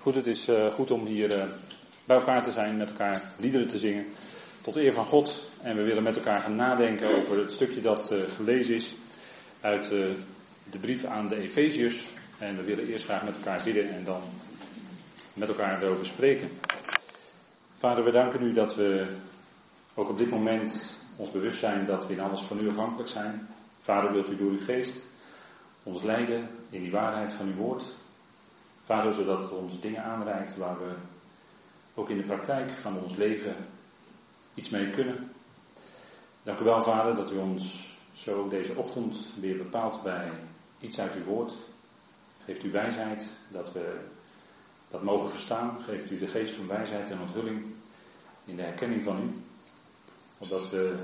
Goed, het is uh, goed om hier uh, bij elkaar te zijn, met elkaar liederen te zingen. Tot eer van God. En we willen met elkaar gaan nadenken over het stukje dat uh, gelezen is uit de brief aan de Efeziërs. En we willen eerst graag met elkaar bidden en dan met elkaar erover spreken. Vader, we danken u dat we ook op dit moment ons bewust zijn dat we in alles van u afhankelijk zijn. Vader, wilt u door uw geest ons leiden in die waarheid van uw woord. Vader, zodat het ons dingen aanreikt waar we ook in de praktijk van ons leven iets mee kunnen. Dank u wel, Vader, dat u ons zo deze ochtend weer bepaalt bij iets uit uw woord. Geeft u wijsheid dat we dat mogen verstaan. Geeft u de geest van wijsheid en onthulling in de herkenning van u. Opdat we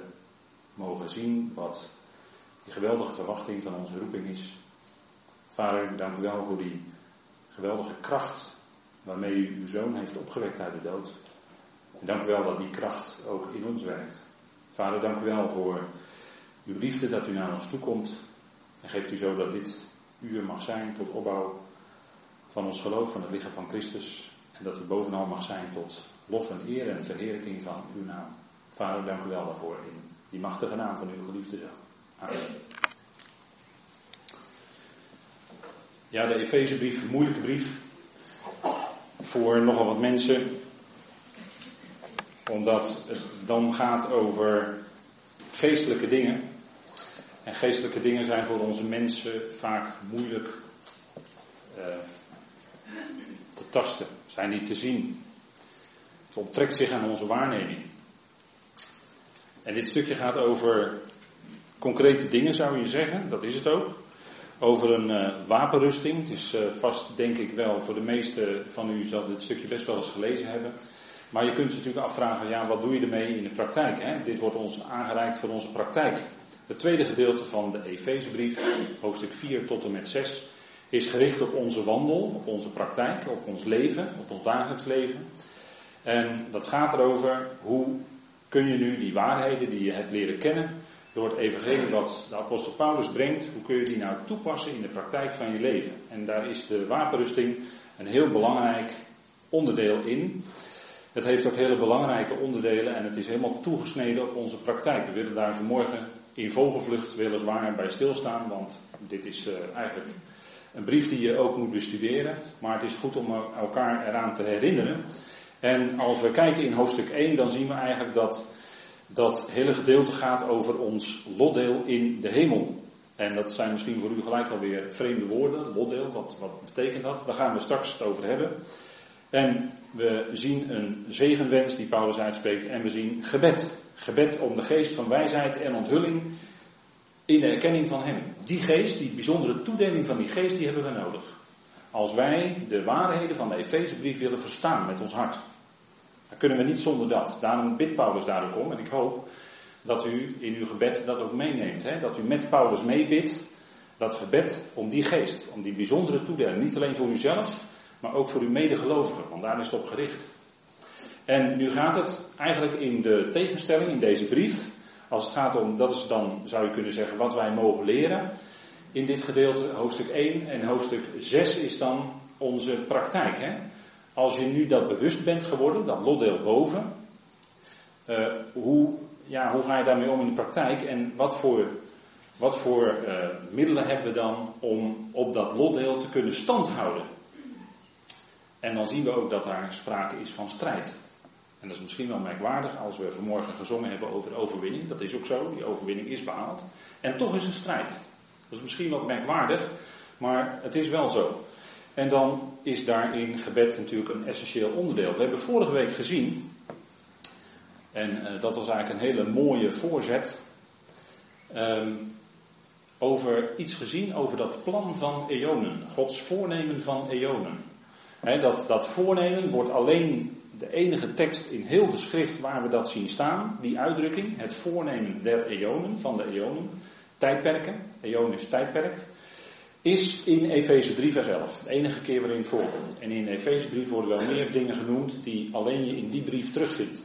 mogen zien wat die geweldige verwachting van onze roeping is. Vader, dank u wel voor die geweldige kracht waarmee u uw zoon heeft opgewekt uit de dood. En dank u wel dat die kracht ook in ons werkt. Vader, dank u wel voor uw liefde dat u naar ons toekomt. En geeft u zo dat dit uur mag zijn tot opbouw van ons geloof, van het lichaam van Christus. En dat het bovenal mag zijn tot lof en eer en verheerlijking van uw naam. Vader, dank u wel daarvoor in die machtige naam van uw geliefde zoon. Amen. Ja, de Efezebrief, een moeilijke brief voor nogal wat mensen. Omdat het dan gaat over geestelijke dingen. En geestelijke dingen zijn voor onze mensen vaak moeilijk uh, te tasten, zijn niet te zien. Het onttrekt zich aan onze waarneming. En dit stukje gaat over concrete dingen, zou je zeggen, dat is het ook over een uh, wapenrusting. Het is uh, vast, denk ik wel, voor de meeste van u zal dit stukje best wel eens gelezen hebben. Maar je kunt natuurlijk afvragen, ja, wat doe je ermee in de praktijk? Hè? Dit wordt ons aangereikt voor onze praktijk. Het tweede gedeelte van de Efezebrief, hoofdstuk 4 tot en met 6, is gericht op onze wandel, op onze praktijk, op ons leven, op ons dagelijks leven. En dat gaat erover hoe kun je nu die waarheden die je hebt leren kennen, door het evangelie wat de apostel Paulus brengt, hoe kun je die nou toepassen in de praktijk van je leven? En daar is de wapenrusting een heel belangrijk onderdeel in. Het heeft ook hele belangrijke onderdelen en het is helemaal toegesneden op onze praktijk. We willen daar vanmorgen in vogelvlucht weliswaar bij stilstaan, want dit is uh, eigenlijk een brief die je ook moet bestuderen. Maar het is goed om elkaar eraan te herinneren. En als we kijken in hoofdstuk 1, dan zien we eigenlijk dat dat hele gedeelte gaat over ons lotdeel in de hemel. En dat zijn misschien voor u gelijk alweer vreemde woorden. Lotdeel, wat, wat betekent dat? Daar gaan we straks het over hebben. En we zien een zegenwens die Paulus uitspreekt. En we zien gebed. Gebed om de geest van wijsheid en onthulling in de erkenning van Hem. Die geest, die bijzondere toedeling van die geest, die hebben we nodig. Als wij de waarheden van de Efezebrief willen verstaan met ons hart. Kunnen we niet zonder dat. Daarom bidt Paulus daar om. En ik hoop dat u in uw gebed dat ook meeneemt. Hè? Dat u met Paulus meebidt. Dat gebed om die geest, om die bijzondere toedeling. Niet alleen voor uzelf, maar ook voor uw medegelovigen. Want daar is het op gericht. En nu gaat het eigenlijk in de tegenstelling in deze brief. Als het gaat om, dat is dan, zou je kunnen zeggen, wat wij mogen leren. In dit gedeelte, hoofdstuk 1 en hoofdstuk 6 is dan onze praktijk. Hè? Als je nu dat bewust bent geworden, dat lotdeel boven, uh, hoe, ja, hoe ga je daarmee om in de praktijk en wat voor, wat voor uh, middelen hebben we dan om op dat lotdeel te kunnen standhouden? En dan zien we ook dat daar sprake is van strijd. En dat is misschien wel merkwaardig als we vanmorgen gezongen hebben over overwinning. Dat is ook zo, die overwinning is behaald. En toch is er strijd. Dat is misschien wat merkwaardig, maar het is wel zo. En dan is daarin gebed natuurlijk een essentieel onderdeel. We hebben vorige week gezien, en uh, dat was eigenlijk een hele mooie voorzet, um, over iets gezien over dat plan van eonen, Gods voornemen van eonen. Dat, dat voornemen wordt alleen de enige tekst in heel de schrift waar we dat zien staan, die uitdrukking, het voornemen der eonen, van de eonen, tijdperken, eon is tijdperk is in Efeze 3 vers 11. De enige keer waarin het voorkomt. En in Efeze 3 worden wel meer dingen genoemd die alleen je in die brief terugvindt.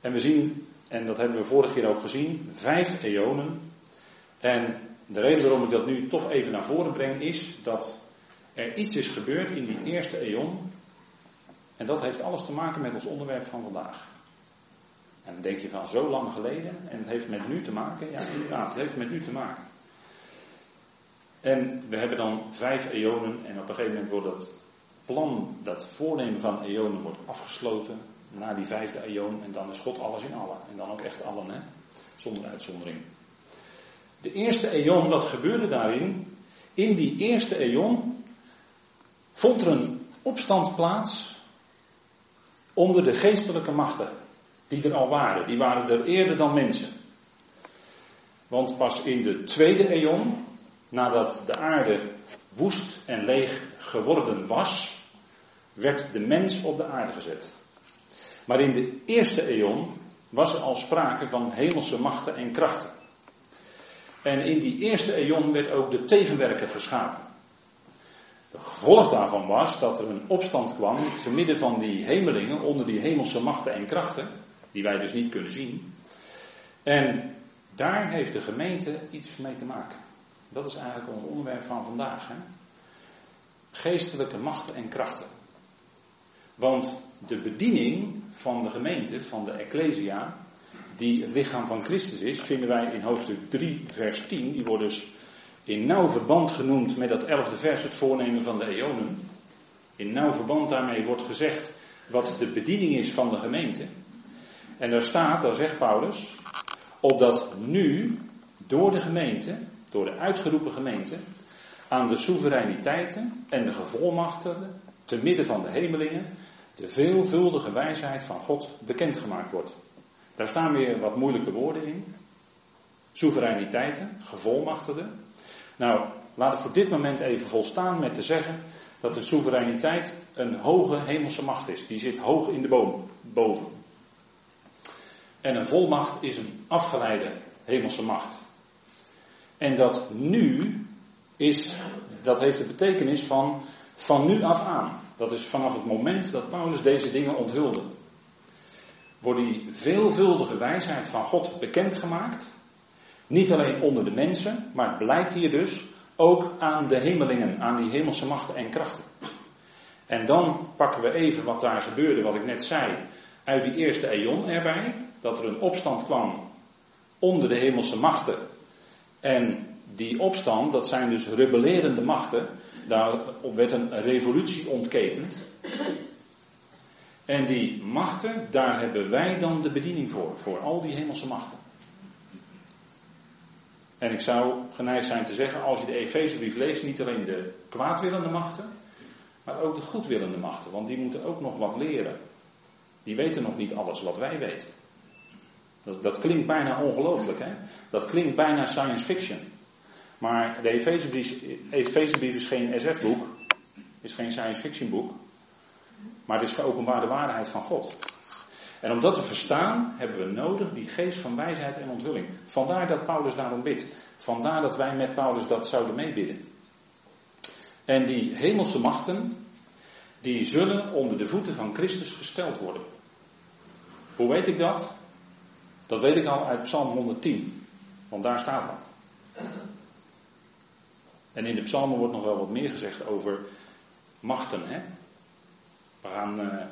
En we zien, en dat hebben we vorige keer ook gezien, vijf eonen. En de reden waarom ik dat nu toch even naar voren breng is dat er iets is gebeurd in die eerste eon. En dat heeft alles te maken met ons onderwerp van vandaag. En dan denk je van zo lang geleden en het heeft met nu te maken. Ja, inderdaad, het heeft met nu te maken. En we hebben dan vijf eonen en op een gegeven moment wordt dat plan, dat voornemen van eonen wordt afgesloten na die vijfde eon en dan is God alles in allen. En dan ook echt allen, hè? zonder uitzondering. De eerste eon, wat gebeurde daarin? In die eerste eon vond er een opstand plaats onder de geestelijke machten die er al waren. Die waren er eerder dan mensen. Want pas in de tweede eon, nadat de aarde woest en leeg geworden was, werd de mens op de aarde gezet. Maar in de eerste eon was er al sprake van hemelse machten en krachten. En in die eerste eon werd ook de tegenwerker geschapen. Het gevolg daarvan was dat er een opstand kwam te midden van die hemelingen, onder die hemelse machten en krachten, die wij dus niet kunnen zien. En daar heeft de gemeente iets mee te maken. Dat is eigenlijk ons onderwerp van vandaag. Hè? Geestelijke machten en krachten. Want de bediening van de gemeente, van de Ecclesia, die het lichaam van Christus is, vinden wij in hoofdstuk 3, vers 10. Die wordt dus in nauw verband genoemd met dat elfde vers, het voornemen van de eonen. In nauw verband daarmee wordt gezegd wat de bediening is van de gemeente. En daar staat, daar zegt Paulus, opdat nu door de gemeente, door de uitgeroepen gemeente, aan de soevereiniteiten en de gevolmachtigden, te midden van de hemelingen, de veelvuldige wijsheid van God bekendgemaakt wordt. Daar staan weer wat moeilijke woorden in. Soevereiniteiten, gevolmachtigden. Nou, laat het voor dit moment even volstaan met te zeggen dat de soevereiniteit een hoge hemelse macht is. Die zit hoog in de boom, boven. En een volmacht is een afgeleide hemelse macht. En dat nu is, dat heeft de betekenis van van nu af aan. Dat is vanaf het moment dat Paulus deze dingen onthulde. Wordt die veelvuldige wijsheid van God bekendgemaakt. Niet alleen onder de mensen, maar het blijkt hier dus ook aan de hemelingen, aan die hemelse machten en krachten. En dan pakken we even wat daar gebeurde, wat ik net zei, uit die eerste eon erbij. Dat er een opstand kwam onder de hemelse machten. En die opstand, dat zijn dus rebellerende machten. Daarop werd een revolutie ontketend. En die machten, daar hebben wij dan de bediening voor, voor al die hemelse machten. En ik zou geneigd zijn te zeggen, als je de Efezebrief leest, niet alleen de kwaadwillende machten, maar ook de goedwillende machten, want die moeten ook nog wat leren. Die weten nog niet alles wat wij weten. Dat, dat klinkt bijna ongelooflijk, hè? Dat klinkt bijna science fiction. Maar de Efezebrief is geen SF-boek, is geen science fiction boek, maar het is geopenbaarde waarheid van God. En om dat te verstaan hebben we nodig die geest van wijsheid en onthulling. Vandaar dat Paulus daarom bidt. Vandaar dat wij met Paulus dat zouden meebidden. En die hemelse machten, die zullen onder de voeten van Christus gesteld worden. Hoe weet ik dat? Dat weet ik al uit Psalm 110, want daar staat dat. En in de psalmen wordt nog wel wat meer gezegd over machten. Hè? We gaan uh,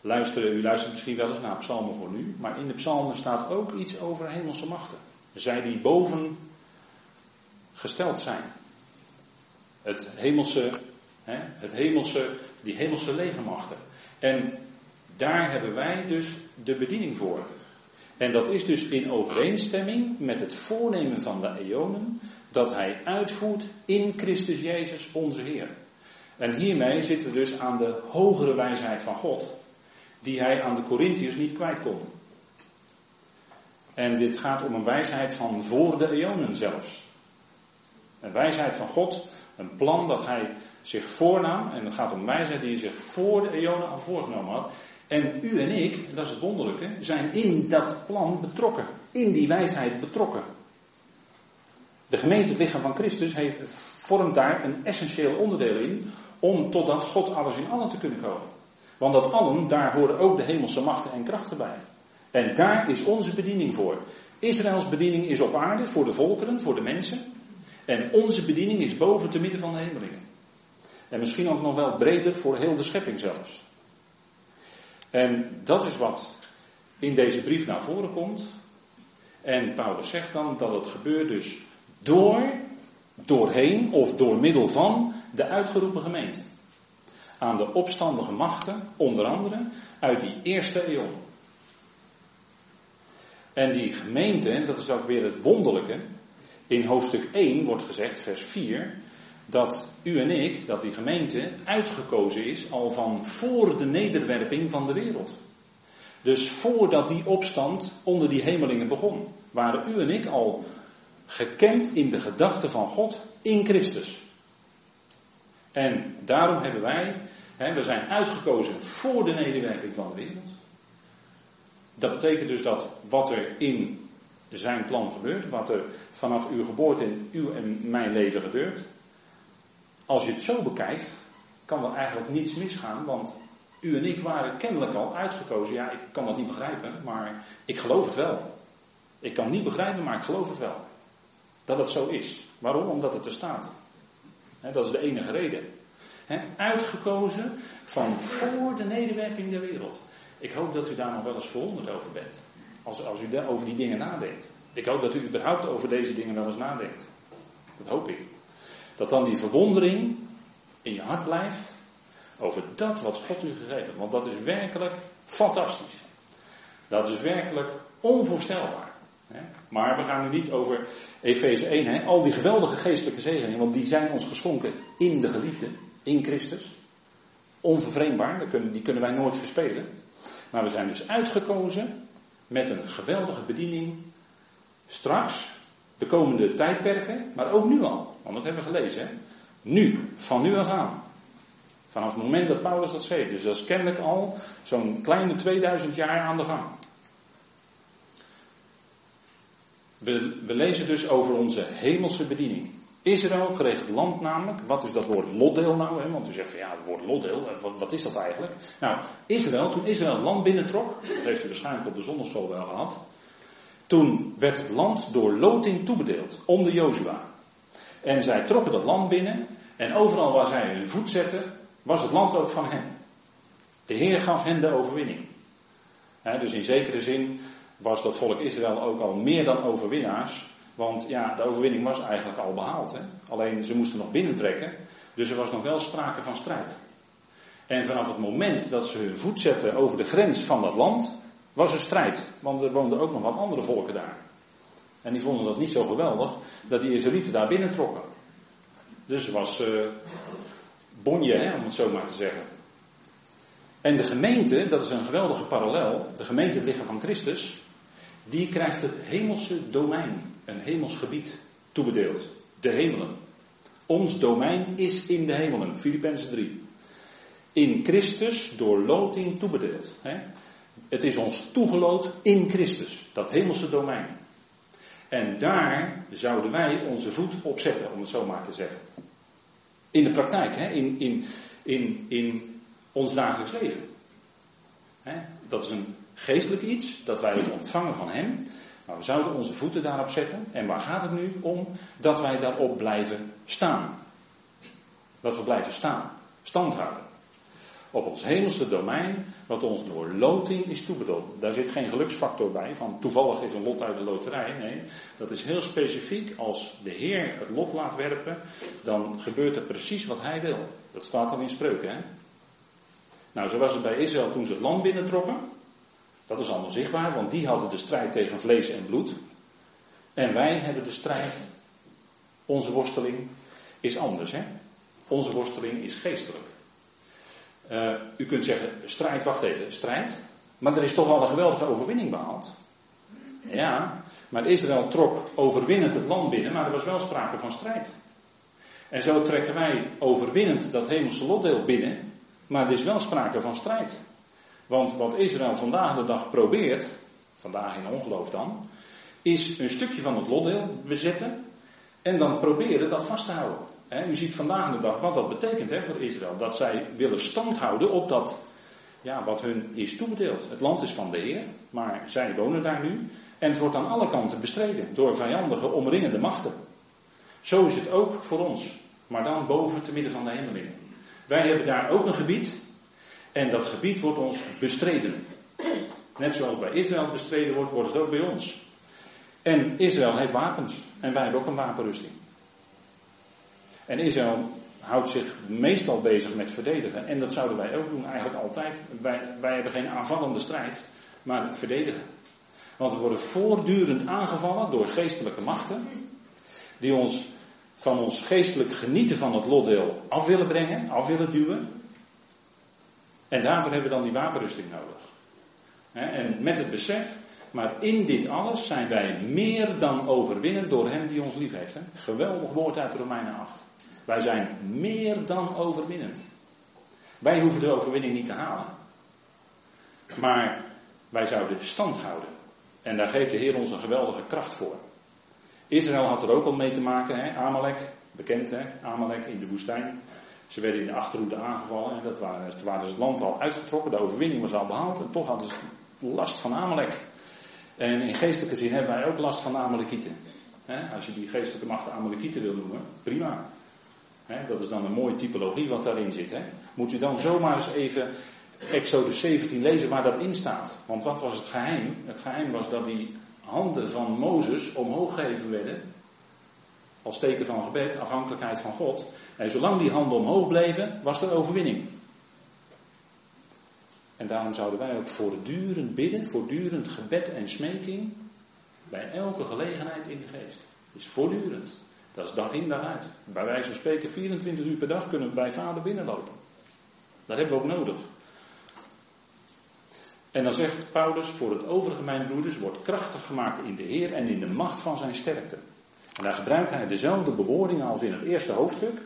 luisteren, u luistert misschien wel eens naar psalmen voor nu, maar in de psalmen staat ook iets over hemelse machten. Zij die boven gesteld zijn. Het hemelse, hè, het hemelse, die hemelse legermachten. En daar hebben wij dus de bediening voor. En dat is dus in overeenstemming met het voornemen van de eonen dat hij uitvoert in Christus Jezus onze Heer. En hiermee zitten we dus aan de hogere wijsheid van God, die hij aan de Corinthiërs niet kwijt kon. En dit gaat om een wijsheid van voor de eonen zelfs. Een wijsheid van God, een plan dat hij zich voornam, en het gaat om wijsheid die hij zich voor de eonen al voorgenomen had. En u en ik, dat is het wonderlijke, zijn in dat plan betrokken, in die wijsheid betrokken. De gemeente, lichaam van Christus, heeft, vormt daar een essentieel onderdeel in om totdat God alles in allen te kunnen komen. Want dat allen, daar horen ook de hemelse machten en krachten bij. En daar is onze bediening voor. Israëls bediening is op aarde voor de volkeren, voor de mensen. En onze bediening is boven te midden van de hemelingen. En misschien ook nog wel breder voor heel de schepping zelfs. En dat is wat in deze brief naar voren komt. En Paulus zegt dan dat het gebeurt dus door, doorheen of door middel van de uitgeroepen gemeente. Aan de opstandige machten, onder andere uit die eerste eeuw. En die gemeente, dat is ook weer het wonderlijke. In hoofdstuk 1 wordt gezegd, vers 4, dat u en ik, dat die gemeente uitgekozen is al van voor de nederwerping van de wereld. Dus voordat die opstand onder die hemelingen begon, waren u en ik al gekend in de gedachten van God in Christus. En daarom hebben wij, hè, we zijn uitgekozen voor de nederwerping van de wereld. Dat betekent dus dat wat er in zijn plan gebeurt, wat er vanaf uw geboorte in uw en mijn leven gebeurt, als je het zo bekijkt, kan er eigenlijk niets misgaan, want u en ik waren kennelijk al uitgekozen. Ja, ik kan dat niet begrijpen, maar ik geloof het wel. Ik kan niet begrijpen, maar ik geloof het wel. Dat het zo is. Waarom? Omdat het er staat. dat is de enige reden. uitgekozen van voor de nederwerping der wereld. Ik hoop dat u daar nog wel eens verwonderd over bent. Als, als u over die dingen nadenkt. Ik hoop dat u überhaupt over deze dingen wel eens nadenkt. Dat hoop ik. Dat dan die verwondering in je hart blijft over dat wat God u gegeven heeft. Want dat is werkelijk fantastisch. Dat is werkelijk onvoorstelbaar. Maar we gaan nu niet over Efeze 1, hè? al die geweldige geestelijke zegeningen, want die zijn ons geschonken in de geliefde, in Christus. Onvervreemdbaar, die kunnen wij nooit verspelen. Maar we zijn dus uitgekozen met een geweldige bediening straks, de komende tijdperken, maar ook nu al. Want dat hebben we gelezen. Hè? Nu, van nu af aan. Vanaf het moment dat Paulus dat schreef. Dus dat is kennelijk al zo'n kleine 2000 jaar aan de gang. We, we, lezen dus over onze hemelse bediening. Israël kreeg het land namelijk. Wat is dat woord lotdeel nou? Hè? Want u zegt van ja, het woord lotdeel, wat, wat, is dat eigenlijk? Nou, Israël, toen Israël het land binnentrok, dat heeft u waarschijnlijk op de zonneschool wel gehad. Toen werd het land door loting toebedeeld, onder Jozua. En zij trokken dat land binnen. En overal waar zij hun voet zetten, was het land ook van hen. De Heer gaf hen de overwinning. dus in zekere zin was dat volk Israël ook al meer dan overwinnaars. Want ja, de overwinning was eigenlijk al behaald. Alleen ze moesten nog binnentrekken. Dus er was nog wel sprake van strijd. En vanaf het moment dat ze hun voet zetten over de grens van dat land, was er strijd. Want er woonden ook nog wat andere volken daar. En die vonden dat niet zo geweldig dat die Israëlieten daar binnentrokken. Dus was uh, bonje, hè, om het zo maar te zeggen. En de gemeente, dat is een geweldige parallel, de gemeente het lichaam van Christus, die krijgt het hemelse domein, een hemels gebied, toebedeeld. De hemelen. Ons domein is in de hemelen, Filippenzen 3. In Christus door loting toebedeeld. Hè. Het is ons toegeloot in Christus, dat hemelse domein. En daar zouden wij onze voet op zetten, om het zo maar te zeggen. In de praktijk, hè? In, in, in, in ons dagelijks leven. Hè? Dat is een geestelijk iets, dat wij het ontvangen van Hem. Maar we zouden onze voeten daarop zetten. En waar gaat het nu om? Dat wij daarop blijven staan. Dat we blijven staan. Stand houden op ons hemelse domein, wat ons door loting is toebedeeld. Daar zit geen geluksfactor bij, van toevallig is een lot uit de loterij. Nee, dat is heel specifiek. Als de Heer het lot laat werpen, dan gebeurt er precies wat Hij wil. Dat staat al in spreuken. Hè? Nou, zo was het bij Israël toen ze het land binnentrokken. Dat is allemaal zichtbaar, want die hadden de strijd tegen vlees en bloed. En wij hebben de strijd. Onze worsteling is anders. Hè? Onze worsteling is geestelijk. Uh, u kunt zeggen, strijd, wacht even, strijd. Maar er is toch al een geweldige overwinning behaald. Ja, maar Israël trok overwinnend het land binnen, maar er was wel sprake van strijd. En zo trekken wij overwinnend dat hemelse lotdeel binnen, maar er is wel sprake van strijd. Want wat Israël vandaag de dag probeert, vandaag in ongeloof dan, is een stukje van het lotdeel bezetten en dan proberen dat vast te houden u ziet vandaag de dag wat dat betekent voor Israël. Dat zij willen standhouden op dat ja, wat hun is toebedeeld. Het land is van de Heer, maar zij wonen daar nu. En het wordt aan alle kanten bestreden door vijandige, omringende machten. Zo is het ook voor ons, maar dan boven te midden van de hemelingen. Wij hebben daar ook een gebied. En dat gebied wordt ons bestreden. Net zoals bij Israël bestreden wordt, wordt het ook bij ons. En Israël heeft wapens. En wij hebben ook een wapenrusting. En Israël houdt zich meestal bezig met verdedigen. En dat zouden wij ook doen, eigenlijk altijd. Wij, wij hebben geen aanvallende strijd, maar verdedigen. Want we worden voortdurend aangevallen door geestelijke machten. Die ons van ons geestelijk genieten van het lotdeel af willen brengen, af willen duwen. En daarvoor hebben we dan die wapenrusting nodig. En met het besef, maar in dit alles zijn wij meer dan overwinnend door Hem die ons lief heeft. Geweldig woord uit Romeinen 8. Wij zijn meer dan overwinnend. Wij hoeven de overwinning niet te halen. Maar wij zouden stand houden. En daar geeft de Heer ons een geweldige kracht voor. Israël had er ook al mee te maken, hè? Amalek, bekend hè, Amalek in de woestijn. Ze werden in de achterhoede aangevallen en dat waren, toen waren ze het land al uitgetrokken, de overwinning was al behaald en toch hadden ze last van Amalek. En in geestelijke zin hebben wij ook last van Amalekieten. Als je die geestelijke macht Amalekieten wil noemen, prima. Dat is dan een mooie typologie wat daarin zit. Moet u dan zomaar eens even Exodus 17 lezen waar dat in staat. Want wat was het geheim? Het geheim was dat die handen van Mozes omhoog gegeven werden. Als teken van gebed, afhankelijkheid van God. En zolang die handen omhoog bleven, was er overwinning. En daarom zouden wij ook voortdurend bidden, voortdurend gebed en smeking. Bij elke gelegenheid in de geest. is voortdurend. Dat is dag in dag uit. Bij wijze van spreken 24 uur per dag kunnen we bij vader binnenlopen. Dat hebben we ook nodig. En dan zegt Paulus, voor het overige mijn broeders, wordt krachtig gemaakt in de Heer en in de macht van zijn sterkte. En daar gebruikt hij dezelfde bewoordingen als in het eerste hoofdstuk.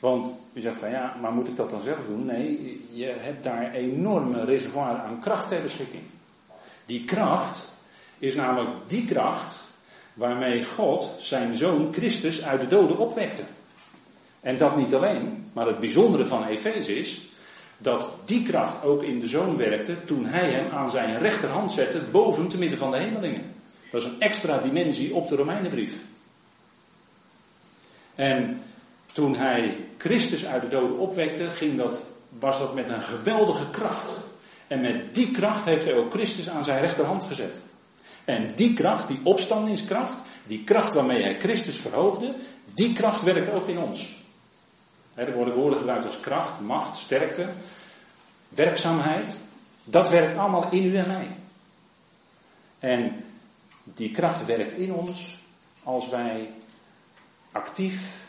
Want u zegt van ja, maar moet ik dat dan zelf doen? Nee, je hebt daar enorme reservoir aan kracht ter beschikking. Die kracht is namelijk die kracht waarmee God zijn zoon Christus uit de doden opwekte. En dat niet alleen, maar het bijzondere van Efeze is dat die kracht ook in de zoon werkte toen hij hem aan zijn rechterhand zette boven te midden van de hemelingen. Dat is een extra dimensie op de Romeinenbrief. En toen hij Christus uit de doden opwekte, ging dat, was dat met een geweldige kracht. En met die kracht heeft hij ook Christus aan zijn rechterhand gezet. En die kracht, die opstandingskracht, die kracht waarmee hij Christus verhoogde, die kracht werkt ook in ons. er worden woorden gebruikt als kracht, macht, sterkte, werkzaamheid. Dat werkt allemaal in u en mij. En die kracht werkt in ons als wij actief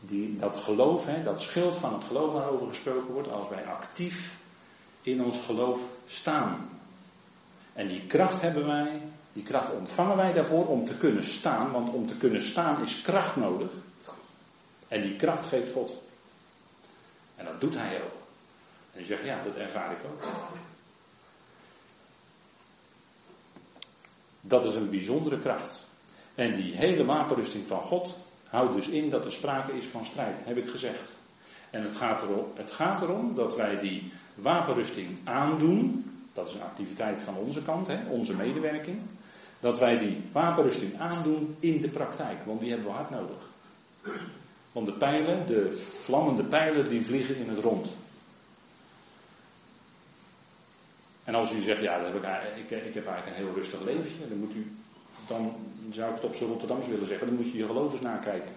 die, dat geloof, dat schild van het geloof waarover gesproken wordt, als wij actief in ons geloof staan. En die kracht hebben wij die kracht ontvangen wij daarvoor om te kunnen staan, want om te kunnen staan is kracht nodig. En die kracht geeft God. En dat doet hij ook. En je zegt, ja, dat ervaar ik ook. Dat is een bijzondere kracht. En die hele wapenrusting van God houdt dus in dat er sprake is van strijd, heb ik gezegd. En het gaat erom, het gaat erom dat wij die wapenrusting aandoen. Dat is een activiteit van onze kant, hè, onze medewerking dat wij die wapenrusting aandoen in de praktijk, want die hebben we hard nodig. Want de pijlen, de vlammende pijlen, die vliegen in het rond. En als u zegt, ja, heb ik, ik, ik, heb eigenlijk een heel rustig leventje, dan moet u, dan zou ik het op zijn Rotterdams willen zeggen, dan moet je je gelovers nakijken.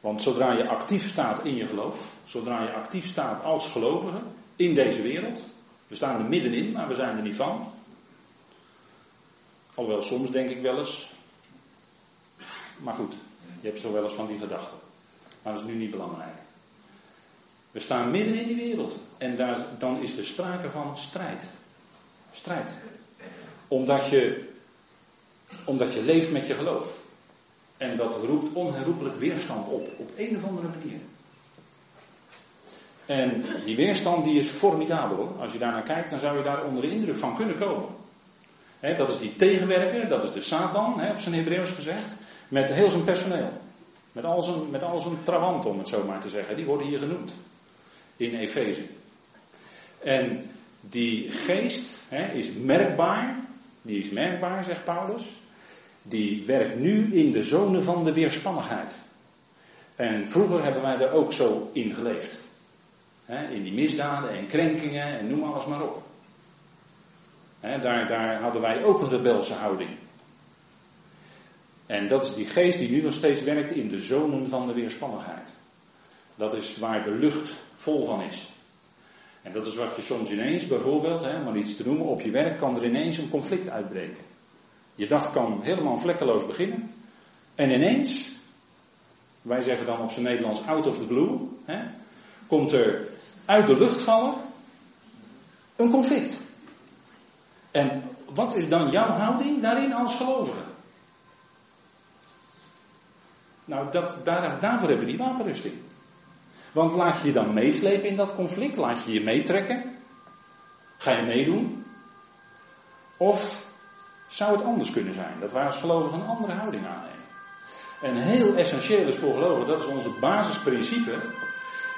Want zodra je actief staat in je geloof, zodra je actief staat als gelovige in deze wereld, we staan er middenin, maar we zijn er niet van, Alhoewel, soms denk ik wel eens. Maar goed, je hebt zo wel eens van die gedachten. Maar dat is nu niet belangrijk. We staan midden in die wereld. En daar, dan is er sprake van strijd. Strijd. Omdat je, omdat je leeft met je geloof. En dat roept onherroepelijk weerstand op. Op een of andere manier. En die weerstand die is formidabel. Als je daar naar kijkt, dan zou je daar onder de indruk van kunnen komen dat is die tegenwerker, dat is de Satan, op zijn Hebreeuws gezegd, met heel zijn personeel. Met al zijn, met al zijn trawant, om het zo maar te zeggen. Die worden hier genoemd in Efeze. En die geest is merkbaar, die is merkbaar, zegt Paulus. Die werkt nu in de zone van de weerspannigheid. En vroeger hebben wij er ook zo in geleefd. in die misdaden en krenkingen en noem alles maar op. daar, daar hadden wij ook een rebelse houding. En dat is die geest die nu nog steeds werkt in de zonen van de weerspannigheid. Dat is waar de lucht vol van is. En dat is wat je soms ineens, bijvoorbeeld, hè, maar iets te noemen, op je werk kan er ineens een conflict uitbreken. Je dag kan helemaal vlekkeloos beginnen. En ineens, wij zeggen dan op zijn Nederlands out of the blue, komt er uit de lucht vallen een conflict. En wat is dan jouw houding daarin als gelovige? Nou, dat, daar, daarvoor hebben we die wapenrusting. Want laat je je dan meeslepen in dat conflict? Laat je je meetrekken? Ga je meedoen? Of zou het anders kunnen zijn? Dat wij als gelovigen een andere houding aannemen. En heel essentieel is voor gelovigen, dat is onze basisprincipe,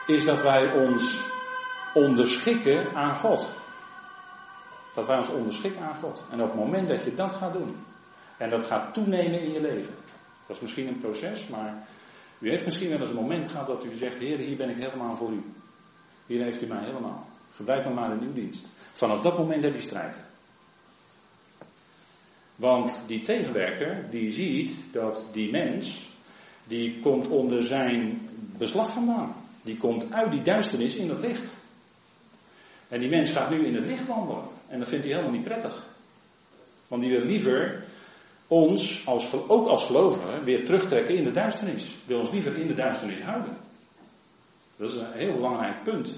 is dat wij ons onderschikken aan God. Dat wij ons onderschikken aan God. En op het moment dat je dat gaat doen, en dat gaat toenemen in je leven, dat is misschien een proces, maar u heeft misschien wel eens een moment gehad dat u zegt, Heer, hier ben ik helemaal voor u. Hier heeft u mij helemaal. Gebruik me maar in uw dienst. Vanaf dat moment heb je strijd. Want die tegenwerker, die ziet dat die mens, die komt onder zijn beslag vandaan. Die komt uit die duisternis in het licht. En die mens gaat nu in het licht wandelen. En dat vindt hij helemaal niet prettig. Want die wil liever ons, als, ook als gelovigen, weer terugtrekken in de duisternis. Wil ons liever in de duisternis houden. Dat is een heel belangrijk punt.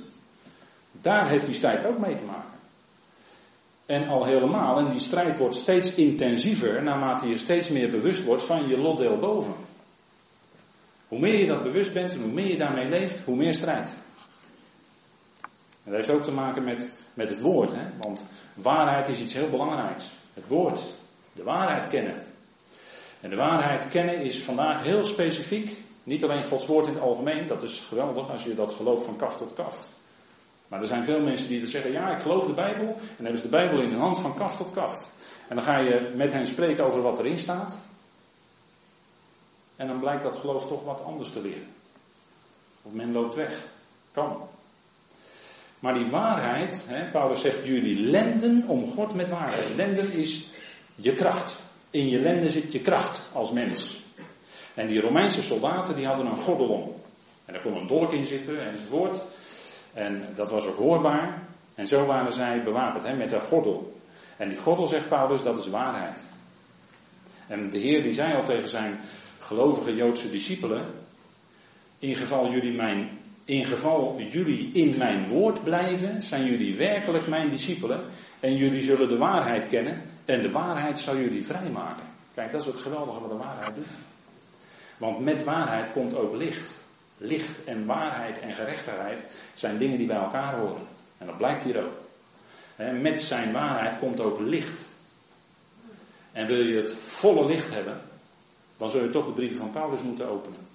Daar heeft die strijd ook mee te maken. En al helemaal, en die strijd wordt steeds intensiever naarmate je steeds meer bewust wordt van je lotdeel boven. Hoe meer je dat bewust bent en hoe meer je daarmee leeft, hoe meer strijd. En dat heeft ook te maken met, met het woord, hè? want waarheid is iets heel belangrijks. Het woord, de waarheid kennen. En de waarheid kennen is vandaag heel specifiek. Niet alleen Gods woord in het algemeen, dat is geweldig als je dat gelooft van kaf tot kaf. Maar er zijn veel mensen die er zeggen, ja ik geloof de Bijbel. En dan hebben ze de Bijbel in hun hand van kaf tot kaf. En dan ga je met hen spreken over wat erin staat. En dan blijkt dat geloof toch wat anders te leren. Of men loopt weg. Kan. Maar die waarheid, hè, Paulus zegt jullie lenden om God met waarheid. Lenden is je kracht. In je lenden zit je kracht als mens. En die Romeinse soldaten die hadden een gordel om. En daar kon een dolk in zitten enzovoort. En dat was ook hoorbaar. En zo waren zij bewapend hè, met een gordel. En die gordel, zegt Paulus, dat is waarheid. En de Heer die zei al tegen zijn gelovige Joodse discipelen: In geval jullie mijn in geval jullie in mijn woord blijven, zijn jullie werkelijk mijn discipelen. En jullie zullen de waarheid kennen. En de waarheid zal jullie vrijmaken. Kijk, dat is het geweldige wat de waarheid doet. Want met waarheid komt ook licht. Licht en waarheid en gerechtigheid zijn dingen die bij elkaar horen. En dat blijkt hier ook. Met zijn waarheid komt ook licht. En wil je het volle licht hebben, dan zul je toch de brieven van Paulus moeten openen.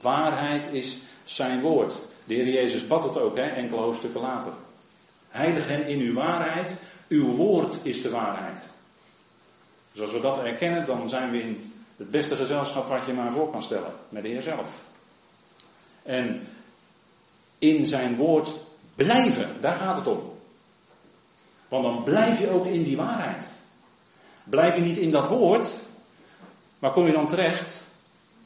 Waarheid is zijn woord. De Heer Jezus bad het ook, hè, enkele hoofdstukken later. Heilig hen in uw waarheid, uw woord is de waarheid. Dus als we dat erkennen, dan zijn we in het beste gezelschap wat je maar voor kan stellen, met de Heer zelf. En in zijn woord blijven, daar gaat het om. Want dan blijf je ook in die waarheid. Blijf je niet in dat woord, waar kom je dan terecht?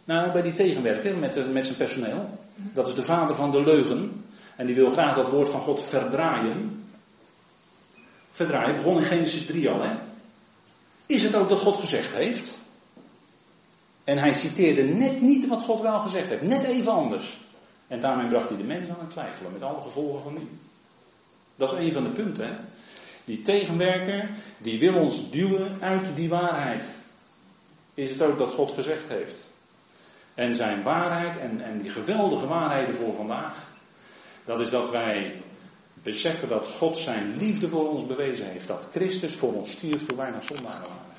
Nou, bij die tegenwerker met, met zijn personeel. Dat is de vader van de leugen. En die wil graag dat woord van God verdraaien. Verdraaien begon in Genesis 3 al, hè? Is het ook dat God gezegd heeft? En hij citeerde net niet wat God wel gezegd heeft, net even anders. En daarmee bracht hij de mens aan het twijfelen, met alle gevolgen van nu. Dat is een van de punten. Hè? Die tegenwerker, die wil ons duwen uit die waarheid. Is het ook dat God gezegd heeft? En zijn waarheid en, en die geweldige waarheden voor vandaag, dat is dat wij beseffen dat God zijn liefde voor ons bewezen heeft. Dat Christus voor ons stierf toen wij nog zondaren waren.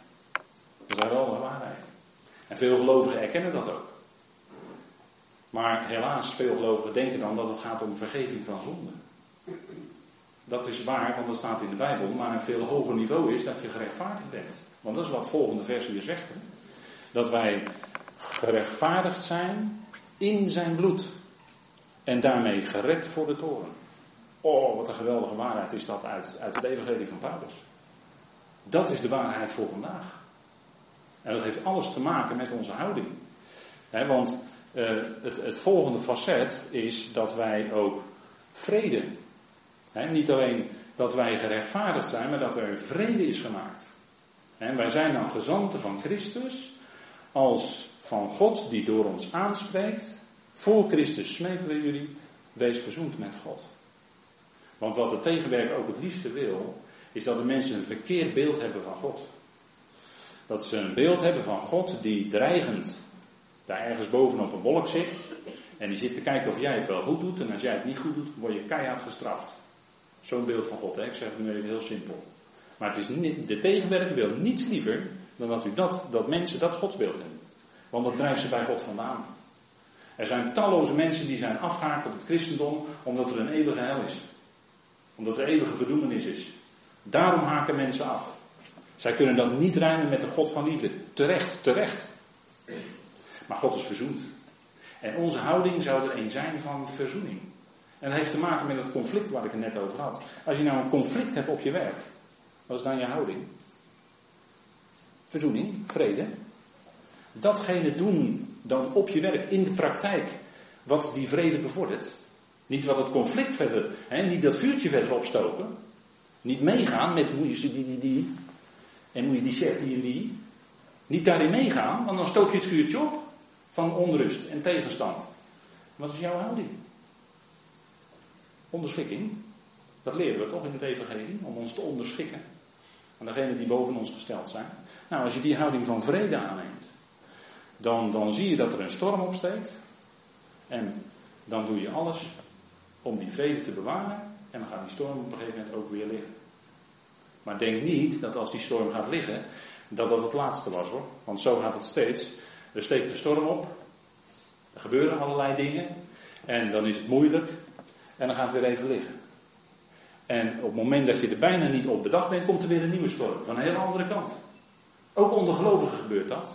Dat is een geweldige waarheid. En veel gelovigen erkennen dat ook. Maar helaas, veel gelovigen denken dan dat het gaat om vergeving van zonde. Dat is waar, want dat staat in de Bijbel, maar een veel hoger niveau is dat je gerechtvaardigd bent. Want dat is wat volgende vers hier zegt. Hè? Dat wij gerechtvaardigd zijn in zijn bloed. En daarmee gered voor de toren. Oh, wat een geweldige waarheid is dat uit, uit het evangelie van Paulus. Dat is de waarheid voor vandaag. En dat heeft alles te maken met onze houding. want uh, het, het, volgende facet is dat wij ook vrede. niet alleen dat wij gerechtvaardigd zijn, maar dat er vrede is gemaakt. Wij zijn dan gezanten van Christus, als van God die door ons aanspreekt. Voor Christus smeken we jullie, wees verzoend met God. Want wat de tegenwerker ook het liefste wil, is dat de mensen een verkeerd beeld hebben van God. Dat ze een beeld hebben van God die dreigend daar ergens bovenop een wolk zit. En die zit te kijken of jij het wel goed doet. En als jij het niet goed doet, word je keihard gestraft. Zo'n beeld van God, hè? ik zeg het nu even heel simpel. Maar het is niet, de tegenwerker wil niets liever dan dat, u dat, dat mensen dat godsbeeld hebben. Want dat drijft ze bij God vandaan. Er zijn talloze mensen die zijn afgehaakt op het christendom omdat er een eeuwige hel is. Omdat er eeuwige verdoemenis is. Daarom haken mensen af. Zij kunnen dat niet rijmen met de God van liefde. Terecht, terecht. Maar God is verzoend. En onze houding zou er een zijn van verzoening. En dat heeft te maken met het conflict waar ik het net over had. Als je nou een conflict hebt op je werk, wat is dan je houding? Verzoening, vrede. Datgene doen dan op je werk, in de praktijk, wat die vrede bevordert. Niet wat het conflict verder, hè, niet dat vuurtje verder opstoken. Niet meegaan met moet je die, die, die. En moet je die zegt die en die. Niet daarin meegaan, want dan stook je het vuurtje op van onrust en tegenstand. Wat is jouw houding? Onderschikking. Dat leren we toch in het Evangelie, om ons te onderschikken aan degenen die boven ons gesteld zijn. Nou, als je die houding van vrede aanneemt, dan, dan zie je dat er een storm opsteekt. En dan doe je alles om die vrede te bewaren. En dan gaat die storm op een gegeven moment ook weer liggen. Maar denk niet dat als die storm gaat liggen, dat dat het laatste was hoor. Want zo gaat het steeds. Er steekt de storm op. Er gebeuren allerlei dingen. En dan is het moeilijk. En dan gaat het weer even liggen. En op het moment dat je er bijna niet op bedacht bent, komt er weer een nieuwe storm. Van een hele andere kant. Ook onder gelovigen gebeurt dat.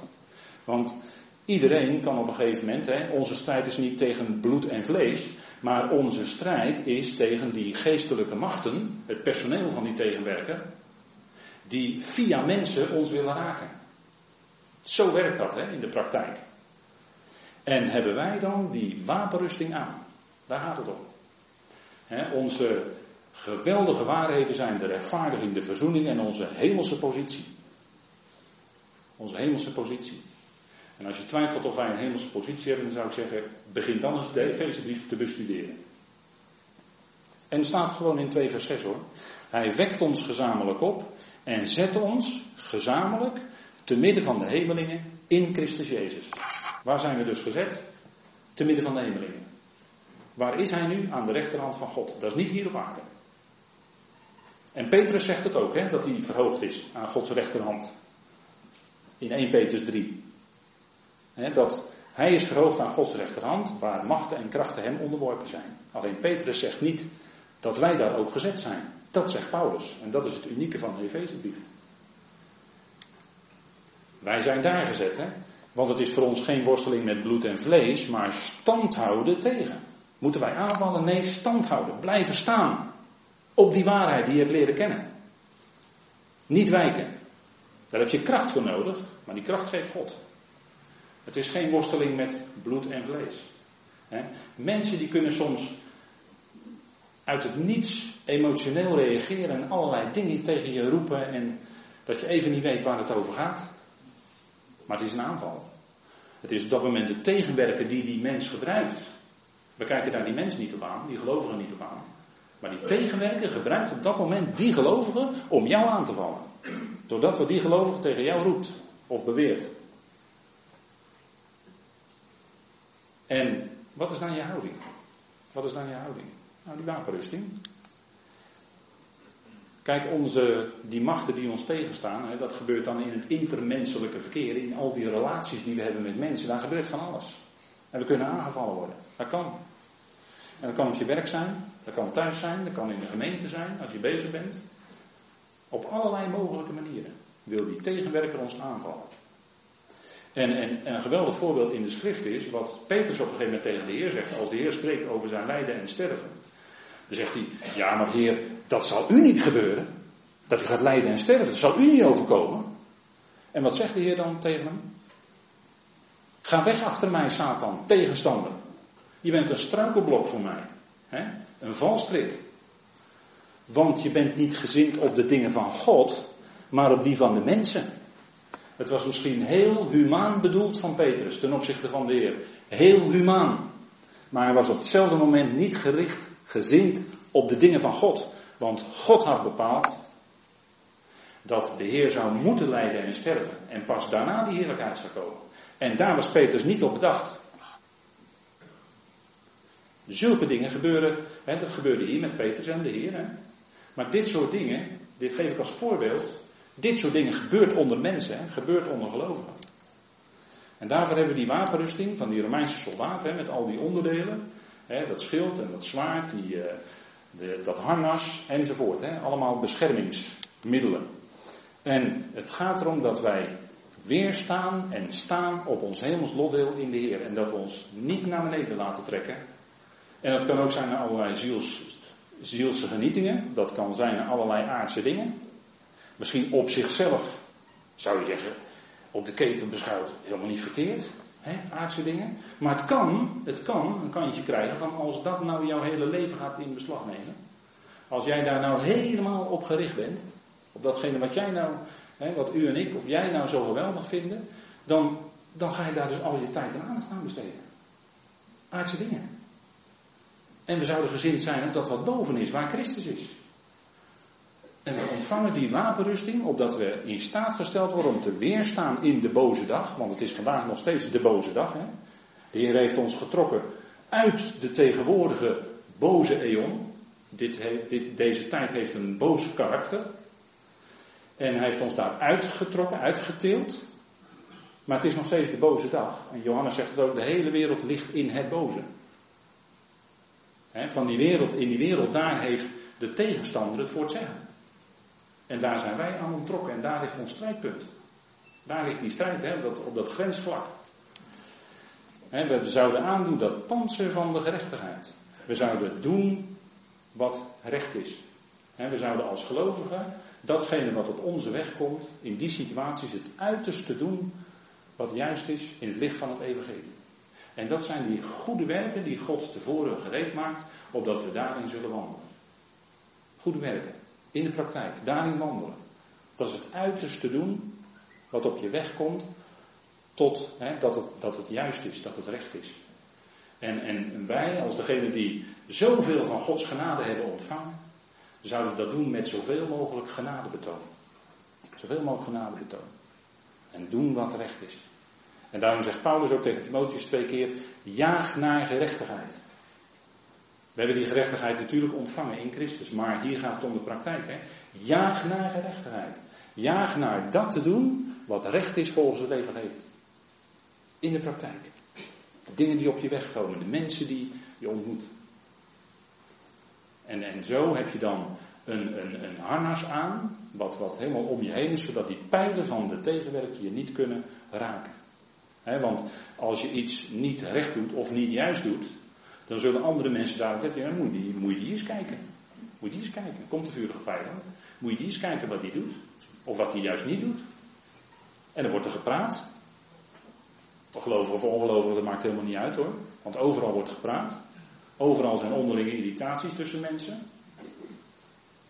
Want iedereen kan op een gegeven moment, hè, onze strijd is niet tegen bloed en vlees, maar onze strijd is tegen die geestelijke machten, het personeel van die tegenwerker, die via mensen ons willen raken. Zo werkt dat hè, in de praktijk. En hebben wij dan die wapenrusting aan? Daar gaat het om. onze geweldige waarheden zijn de rechtvaardiging, de verzoening en onze hemelse positie. Onze hemelse positie. En als je twijfelt of wij een hemelse positie hebben, dan zou ik zeggen, begin dan eens de Efezebrief te bestuderen. En staat gewoon in 2 vers 6 hoor. Hij wekt ons gezamenlijk op en zet ons gezamenlijk te midden van de hemelingen in Christus Jezus. Waar zijn we dus gezet? Te midden van de hemelingen. Waar is hij nu? Aan de rechterhand van God. Dat is niet hier op aarde. En Petrus zegt het ook, hè, dat hij verhoogd is aan Gods rechterhand. In 1 Petrus 3. Hè, dat hij is verhoogd aan Gods rechterhand, waar machten en krachten hem onderworpen zijn. Alleen Petrus zegt niet dat wij daar ook gezet zijn. Dat zegt Paulus. En dat is het unieke van de Efezebrief. Wij zijn daar gezet, hè? Want het is voor ons geen worsteling met bloed en vlees, maar standhouden tegen. Moeten wij aanvallen? Nee, standhouden. Blijven staan. Op die waarheid die je hebt leren kennen. Niet wijken. Daar heb je kracht voor nodig, maar die kracht geeft God. Het is geen worsteling met bloed en vlees. Mensen die kunnen soms uit het niets emotioneel reageren en allerlei dingen tegen je roepen en dat je even niet weet waar het over gaat. Maar het is een aanval. Het is op dat moment de tegenwerker die die mens gebruikt. We kijken daar die mens niet op aan, die gelovigen niet op aan. Maar die tegenwerker gebruikt op dat moment die gelovige om jou aan te vallen. Doordat wat die gelovige tegen jou roept of beweert. En wat is dan je houding? Wat is dan je houding? Nou, die wapenrusting. Kijk, onze, die machten die ons tegenstaan, hè, dat gebeurt dan in het intermenselijke verkeer, in al die relaties die we hebben met mensen, daar gebeurt van alles. En we kunnen aangevallen worden. Dat kan. En dat kan op je werk zijn, dat kan thuis zijn, dat kan in de gemeente zijn, als je bezig bent. Op allerlei mogelijke manieren wil die tegenwerker ons aanvallen. En, en, en, een geweldig voorbeeld in de schrift is wat Petrus op een gegeven moment tegen de Heer zegt. Als de Heer spreekt over zijn lijden en sterven. Dan zegt hij, ja maar Heer, dat zal u niet gebeuren. Dat u gaat lijden en sterven, dat zal u niet overkomen. En wat zegt de Heer dan tegen hem? Ga weg achter mij, Satan, tegenstander. Je bent een struikelblok voor mij. Hè? Een valstrik. Want je bent niet gezind op de dingen van God, maar op die van de mensen. Het was misschien heel humaan bedoeld van Petrus ten opzichte van de Heer. Heel humaan. Maar hij was op hetzelfde moment niet gericht, gezind op de dingen van God. Want God had bepaald dat de Heer zou moeten lijden en sterven. En pas daarna die heerlijkheid zou komen. En daar was Petrus niet op bedacht. Zulke dingen gebeuren, hè, dat gebeurde hier met Petrus en de Heer. Hè. Maar dit soort dingen, dit geef ik als voorbeeld, dit soort dingen gebeurt onder mensen, hè, gebeurt onder gelovigen. En daarvoor hebben we die wapenrusting van die Romeinse soldaten, met al die onderdelen. Hè, dat schild en dat zwaard, die, uh, de, dat harnas enzovoort. Hè, allemaal beschermingsmiddelen. En het gaat erom dat wij weerstaan en staan op ons hemels lotdeel in de Heer. En dat we ons niet naar beneden laten trekken. En dat kan ook zijn naar allerlei ziels, zielse genietingen. Dat kan zijn naar allerlei aardse dingen. Misschien op zichzelf, zou je zeggen, op de keper beschouwd, helemaal niet verkeerd. Hè, aardse dingen. Maar het kan, het kan een kantje krijgen van als dat nou jouw hele leven gaat in beslag nemen. Als jij daar nou helemaal op gericht bent. Op datgene wat jij nou, hè, wat u en ik of jij nou zo geweldig vinden. Dan, dan ga je daar dus al je tijd en aandacht aan besteden. Aardse dingen. En we zouden gezind zijn op dat wat boven is, waar Christus is. En we ontvangen die wapenrusting opdat we in staat gesteld worden om te weerstaan in de boze dag. Want het is vandaag nog steeds de boze dag. Hè? De Heer heeft ons getrokken uit de tegenwoordige boze eon. Dit, dit, deze tijd heeft een boos karakter. En hij heeft ons daar uitgetrokken, uitgeteeld. Maar het is nog steeds de boze dag. En Johannes zegt het ook, de hele wereld ligt in het boze van die wereld, in die wereld, daar heeft de tegenstander het voor het zeggen. En daar zijn wij aan ontrokken en daar ligt ons strijdpunt. Daar ligt die strijd, hè, dat, op dat grensvlak. we zouden aandoen dat panzer van de gerechtigheid. We zouden doen wat recht is. we zouden als gelovigen datgene wat op onze weg komt, in die situaties het uiterste doen wat juist is in het licht van het evangelie. En dat zijn die goede werken die God tevoren gereed maakt, opdat we daarin zullen wandelen. Goede werken, in de praktijk, daarin wandelen. Dat is het uiterste doen wat op je weg komt, tot hè, dat, het, dat het juist is, dat het recht is. En, en wij, als degene die zoveel van Gods genade hebben ontvangen, zouden dat doen met zoveel mogelijk genade betonen. Zoveel mogelijk genade betonen. En doen wat recht is. En daarom zegt Paulus ook tegen Timotheus twee keer: jaag naar gerechtigheid. We hebben die gerechtigheid natuurlijk ontvangen in Christus, maar hier gaat het om de praktijk. Hè? Jaag naar gerechtigheid. Jaag naar dat te doen wat recht is volgens het evangelie. In de praktijk. De dingen die op je weg komen, de mensen die je ontmoet. En, en zo heb je dan een, een, een harnas aan, wat, wat helemaal om je heen is, zodat die pijlen van de tegenwerk je niet kunnen raken want als je iets niet recht doet of niet juist doet, dan zullen andere mensen daarop letten. Ja, moet, je die, eens kijken. Moet je die eens kijken. Komt de vurige pijl. Moet je die eens kijken wat die doet. Of wat die juist niet doet. En dan wordt er gepraat. Of gelovigen of ongelovigen, dat maakt helemaal niet uit hoor. Want overal wordt gepraat. Overal zijn onderlinge irritaties tussen mensen.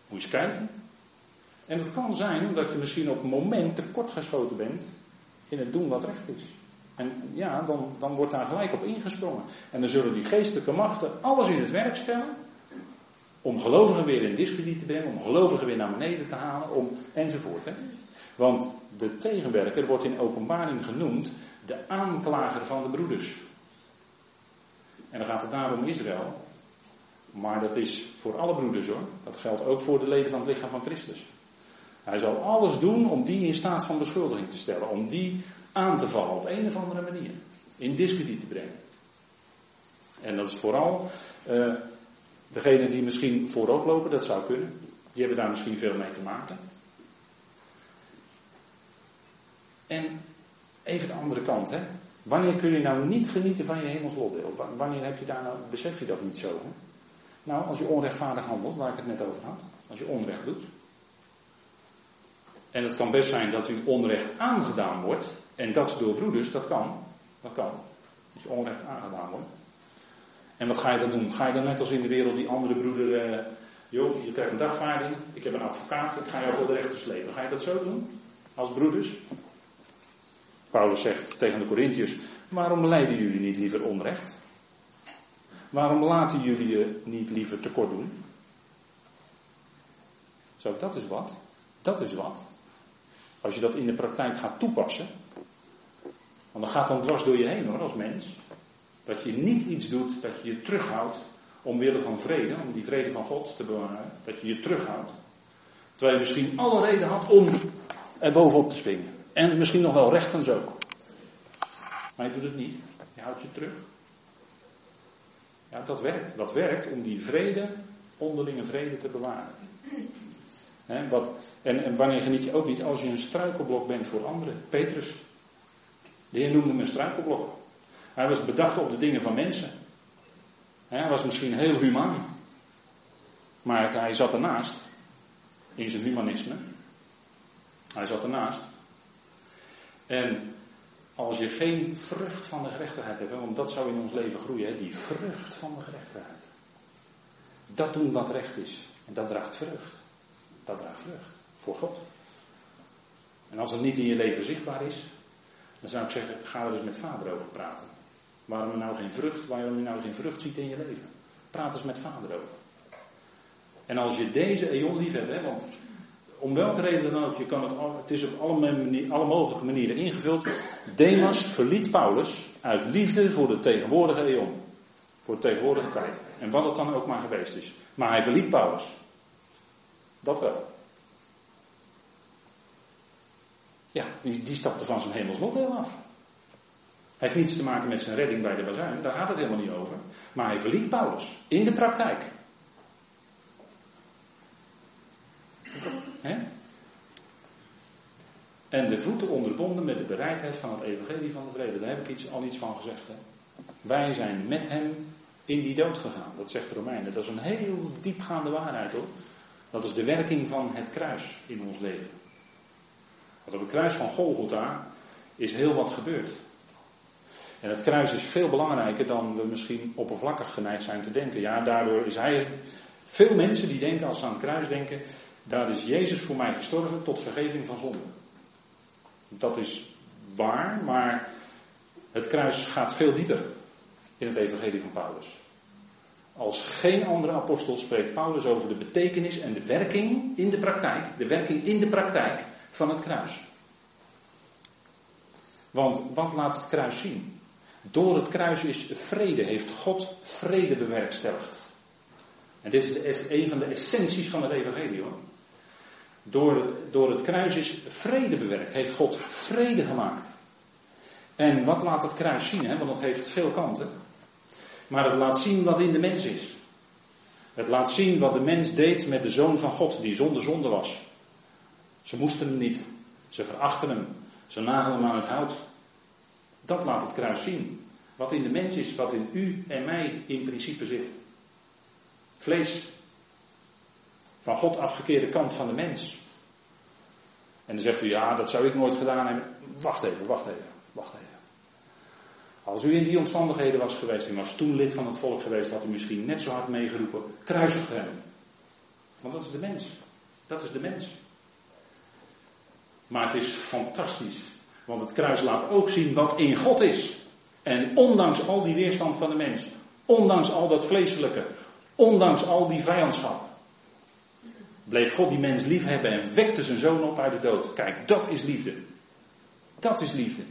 Moet je eens kijken. En het kan zijn omdat je misschien op een moment tekortgeschoten bent in het doen wat recht is. En ja, dan, dan wordt daar gelijk op ingesprongen. En dan zullen die geestelijke machten alles in het werk stellen. Om gelovigen weer in discrediet te brengen, om gelovigen weer naar beneden te halen, om, enzovoort. Hè. Want de tegenwerker wordt in openbaring genoemd de aanklager van de broeders. En dan gaat het daar om Israël. Maar dat is voor alle broeders hoor. Dat geldt ook voor de leden van het lichaam van Christus. Hij zal alles doen om die in staat van beschuldiging te stellen. Om die aan te vallen op een of andere manier. In discrediet te brengen. En dat is vooral uh, degene die misschien voorop lopen, dat zou kunnen. Die hebben daar misschien veel mee te maken. En Even de andere kant, hè. Wanneer kun je nou niet genieten van je hemelsoordeel? Wanneer heb je daar nou, besef je dat niet zo? Hè? Nou, als je onrechtvaardig handelt, waar ik het net over had. Als je onrecht doet. En het kan best zijn dat u onrecht aangedaan wordt. En dat door broeders, dat kan. Dat kan. Dat je onrecht aangedaan wordt. En wat ga je dan doen? Ga je dan net als in de wereld die andere broeder. Uh, joh, je krijgt een dagvaarding. Ik heb een advocaat. Ik ga jou voor de rechter slepen. Ga je dat zo doen? Als broeders? Paulus zegt tegen de Corinthiërs: Waarom lijden jullie niet liever onrecht? Waarom laten jullie je niet liever tekort doen? Zo, dat is wat. Dat is wat. Als je dat in de praktijk gaat toepassen. Want dan gaat dan dwars door je heen hoor, als mens. Dat je niet iets doet, dat je je terughoudt. Omwille van vrede, om die vrede van God te bewaren. Dat je je terughoudt. Terwijl je misschien alle reden had om er bovenop te springen. En misschien nog wel rechtens ook. Maar je doet het niet. Je houdt je terug. Ja, dat werkt. Dat werkt om die vrede, onderlinge vrede te bewaren. wat, en, en, wanneer geniet je ook niet als je een struikelblok bent voor anderen? Petrus, de Heer noemde hem een struikelblok. Hij was bedacht op de dingen van mensen. Hij was misschien heel humaan. Maar hij zat ernaast. In zijn humanisme. Hij zat ernaast. En als je geen vrucht van de gerechtigheid hebt, want dat zou in ons leven groeien, die vrucht van de gerechtigheid. Dat doen wat recht is. En dat draagt vrucht. Dat draagt vrucht. Voor God. En als het niet in je leven zichtbaar is, dan zou ik zeggen, ga er eens met vader over praten. Waarom nou geen vrucht, waarom je nou geen vrucht ziet in je leven. Praat eens met vader over. En als je deze eon lief hebt, hè, want om welke reden dan ook, je kan het, het is op alle, alle mogelijke manieren ingevuld. Demas verliet Paulus uit liefde voor de tegenwoordige eon. Voor de tegenwoordige tijd. En wat het dan ook maar geweest is. Maar hij verliet Paulus. Dat wel. Ja, die, die stapte van zijn hemelsmodel af. Hij heeft niets te maken met zijn redding bij de bazuin, daar gaat het helemaal niet over. Maar hij verliet Paulus in de praktijk. En de voeten onderbonden met de bereidheid van het evangelie van de vrede. Daar heb ik iets, al iets van gezegd. Hè? Wij zijn met hem in die dood gegaan. Dat zegt de Romeinen. Dat is een heel diepgaande waarheid hoor. Dat is de werking van het kruis in ons leven. Want op het kruis van Golgotha is heel wat gebeurd. En het kruis is veel belangrijker dan we misschien oppervlakkig geneigd zijn te denken. Ja, daardoor is hij. Veel mensen die denken als ze aan het kruis denken. Daar is Jezus voor mij gestorven tot vergeving van zonde. Dat is waar, maar het kruis gaat veel dieper in het evangelie van Paulus. Als geen andere apostel spreekt Paulus over de betekenis en de werking in de praktijk, de werking in de praktijk van het kruis. Want wat laat het kruis zien? Door het kruis is vrede, heeft God vrede bewerkstelligd. En dit is een van de essenties van het evangelie hoor. Door het, door het kruis is vrede bewerkt. Heeft God vrede gemaakt. En wat laat het kruis zien? Hè? Want het heeft veel kanten. Maar het laat zien wat in de mens is. Het laat zien wat de mens deed met de zoon van God, die zonder zonde was. Ze moesten hem niet. Ze verachten hem. Ze nagelen hem aan het hout. Dat laat het kruis zien. Wat in de mens is, wat in u en mij in principe zit. Vlees, van God afgekeerde kant van de mens. En dan zegt u, ja, dat zou ik nooit gedaan hebben. Wacht even, wacht even, wacht even. Als u in die omstandigheden was geweest en was toen lid van het volk geweest, had u misschien net zo hard meegeroepen, kruisig hem. Want dat is de mens. Dat is de mens. Maar het is fantastisch. Want het kruis laat ook zien wat in God is. En ondanks al die weerstand van de mens, ondanks al dat vleeselijke, ondanks al die vijandschap, bleef God die mens lief hebben en wekte zijn zoon op uit de dood. Kijk, dat is liefde. Dat is liefde.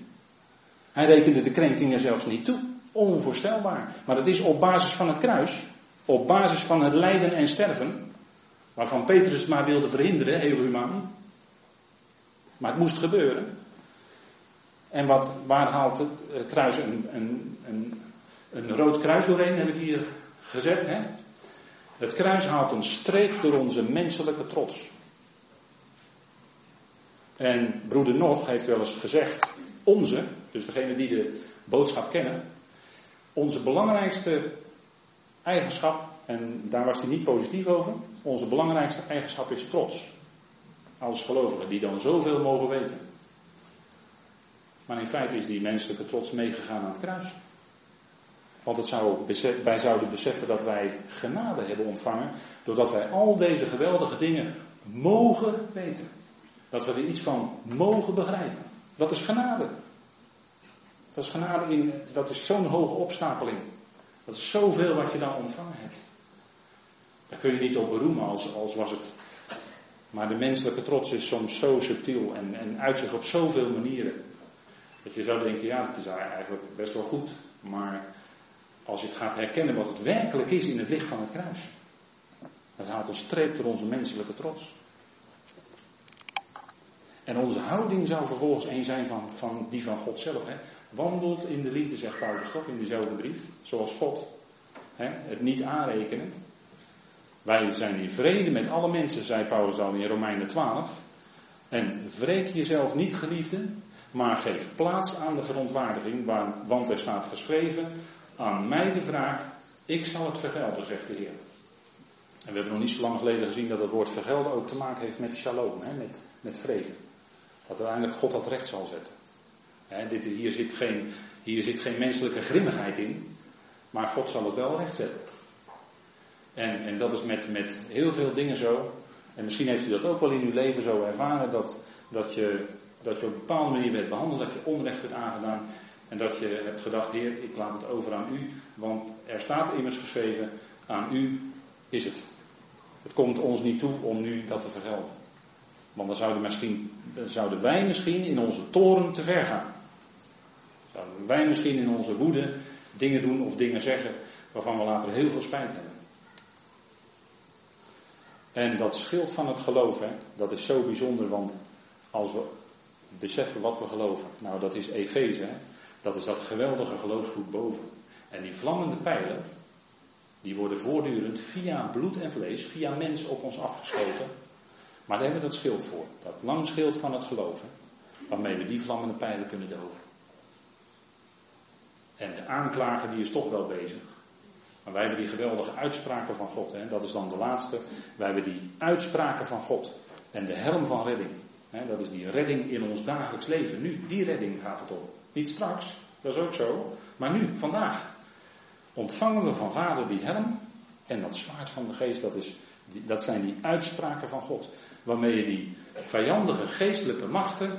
Hij rekende de krenkingen zelfs niet toe. Onvoorstelbaar. Maar dat is op basis van het kruis. Op basis van het lijden en sterven. Waarvan Petrus het maar wilde verhinderen, heel humaan. Maar het moest gebeuren. En wat, waar haalt het kruis een, een, een, een rood kruis doorheen, heb ik hier gezet. Hè? Het kruis haalt een streep door onze menselijke trots. En broeder Nog heeft wel eens gezegd, onze, dus degene die de boodschap kennen, onze belangrijkste eigenschap, en daar was hij niet positief over, onze belangrijkste eigenschap is trots. Als gelovigen die dan zoveel mogen weten. Maar in feite is die menselijke trots meegegaan aan het kruis. Want het zou, wij zouden beseffen dat wij genade hebben ontvangen. Doordat wij al deze geweldige dingen mogen weten. Dat we er iets van mogen begrijpen. Dat is genade. Dat is genade in, dat is zo'n hoge opstapeling. Dat is zoveel wat je dan ontvangen hebt. Daar kun je niet op beroemen als, als was het. Maar de menselijke trots is soms zo subtiel en, en uit zich op zoveel manieren. Dat je zou denken, ja, het is eigenlijk best wel goed. Maar als je het gaat herkennen wat het werkelijk is in het licht van het kruis. Dat haalt een streep door onze menselijke trots. En onze houding zou vervolgens een zijn van, van die van God zelf. Hè. Wandelt in de liefde, zegt Paulus toch in dezelfde brief. Zoals God. Hè. Het niet aanrekenen. Wij zijn in vrede met alle mensen, zei Paulus al in Romeinen 12. En wreek jezelf niet, geliefde, maar geef plaats aan de verontwaardiging, want er staat geschreven, aan mij de vraag, ik zal het vergelden, zegt de Heer. En we hebben nog niet zo lang geleden gezien dat het woord vergelden ook te maken heeft met shalom, hè, met, met vrede. Dat uiteindelijk God dat recht zal zetten. Hè, dit, hier, zit geen, hier zit geen menselijke grimmigheid in, maar God zal het wel recht zetten. En, en dat is met, met heel veel dingen zo. En misschien heeft u dat ook wel in uw leven zo ervaren, dat, dat, je, dat je op een bepaalde manier werd behandeld, dat je onrecht werd aangedaan. En dat je hebt gedacht, Heer, ik laat het over aan u, want er staat immers geschreven, aan u is het. Het komt ons niet toe om nu dat te vergelden. Want dan zouden, misschien, dan zouden wij misschien in onze toren te ver gaan. Zouden wij misschien in onze woede dingen doen of dingen zeggen waarvan we later heel veel spijt hebben. En dat schild van het geloof, hè, dat is zo bijzonder, want als we beseffen wat we geloven, nou dat is Efeze, dat is dat geweldige geloofsgoed boven. En die vlammende pijlen, die worden voortdurend via bloed en vlees, via mens op ons afgeschoten. Maar daar hebben we dat schild voor, dat lang schild van het geloven, waarmee we die vlammende pijlen kunnen doven. En de aanklager die is toch wel bezig. Maar wij hebben die geweldige uitspraken van God. Hè? Dat is dan de laatste. Wij hebben die uitspraken van God. En de helm van redding. Hè? Dat is die redding in ons dagelijks leven. Nu, die redding gaat het om. Niet straks, dat is ook zo. Maar nu, vandaag. Ontvangen we van vader die helm. En dat zwaard van de geest, dat, is, dat zijn die uitspraken van God. Waarmee je die vijandige geestelijke machten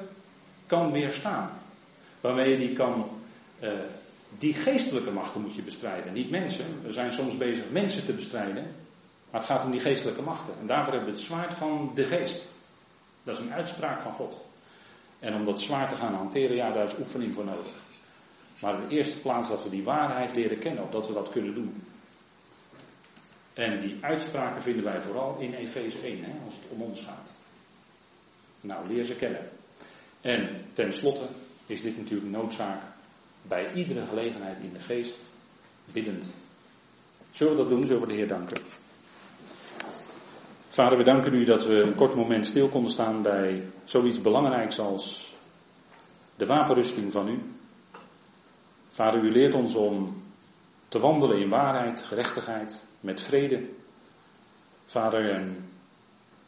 kan weerstaan. Waarmee je die kan uh, die geestelijke machten moet je bestrijden, niet mensen. We zijn soms bezig mensen te bestrijden, maar het gaat om die geestelijke machten. En daarvoor hebben we het zwaard van de geest. Dat is een uitspraak van God. En om dat zwaard te gaan hanteren, ja, daar is oefening voor nodig. Maar in de eerste plaats dat we die waarheid leren kennen, opdat we dat kunnen doen. En die uitspraken vinden wij vooral in Efeze 1, hè, als het om ons gaat. Nou, leer ze kennen. En tenslotte is dit natuurlijk noodzaak bij iedere gelegenheid in de geest biddend. Zullen we dat doen? Zullen we de Heer danken? Vader, we danken u dat we een kort moment stil konden staan bij zoiets belangrijks als de wapenrusting van u. Vader, u leert ons om te wandelen in waarheid, gerechtigheid, met vrede. Vader, en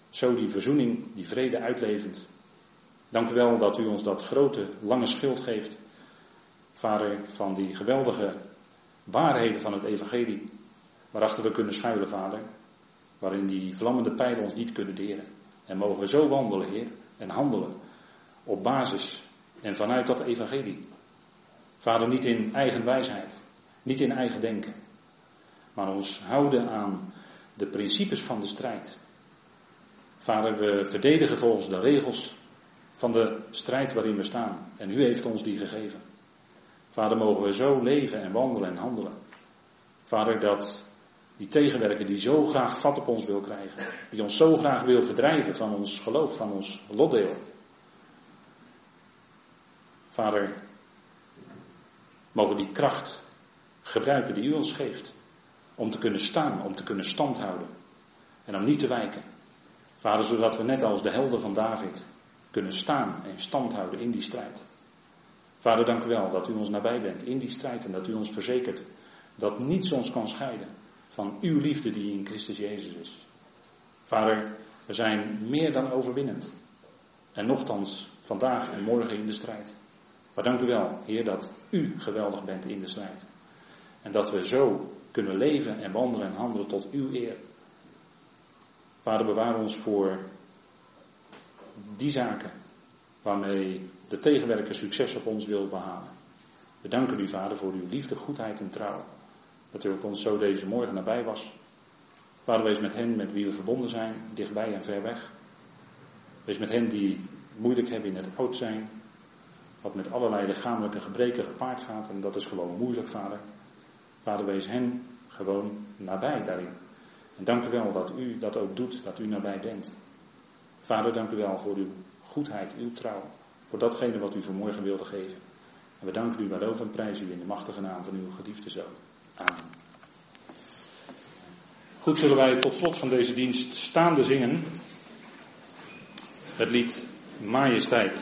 zo die verzoening, die vrede uitlevend. Dank u wel dat u ons dat grote, lange schild geeft Vader, van die geweldige waarheden van het Evangelie, waarachter we kunnen schuilen, Vader, waarin die vlammende pijlen ons niet kunnen deren. En mogen we zo wandelen, Heer, en handelen op basis en vanuit dat Evangelie. Vader, niet in eigen wijsheid, niet in eigen denken, maar ons houden aan de principes van de strijd. Vader, we verdedigen volgens de regels van de strijd waarin we staan. En u heeft ons die gegeven. Vader, mogen we zo leven en wandelen en handelen. Vader, dat die tegenwerker die zo graag vat op ons wil krijgen, die ons zo graag wil verdrijven van ons geloof, van ons lotdeel. Vader, mogen die kracht gebruiken die u ons geeft, om te kunnen staan, om te kunnen standhouden en om niet te wijken. Vader, zodat we net als de helden van David kunnen staan en stand houden in die strijd. Vader, dank u wel dat u ons nabij bent in die strijd en dat u ons verzekert dat niets ons kan scheiden van uw liefde die in Christus Jezus is. Vader, we zijn meer dan overwinnend. En nochtans vandaag en morgen in de strijd. Maar dank u wel, Heer, dat u geweldig bent in de strijd. En dat we zo kunnen leven en wandelen en handelen tot uw eer. Vader, bewaar ons voor die zaken waarmee de tegenwerker succes op ons wil behalen. We danken u, Vader, voor uw liefde, goedheid en trouw. Dat u ook ons zo deze morgen nabij was. Vader, wees met hen met wie we verbonden zijn, dichtbij en ver weg. Wees met hen die moeilijk hebben in het oud zijn. Wat met allerlei lichamelijke gebreken gepaard gaat. En dat is gewoon moeilijk, Vader. Vader, wees hen gewoon nabij daarin. En dank u wel dat u dat ook doet, dat u nabij bent. Vader, dank u wel voor uw goedheid, uw trouw. Voor datgene wat u vanmorgen wilde geven. En we danken u, wel over en prijzen u in de machtige naam van uw geliefde zoon. Amen. Goed, zullen wij tot slot van deze dienst staande zingen. Het lied Majesteit.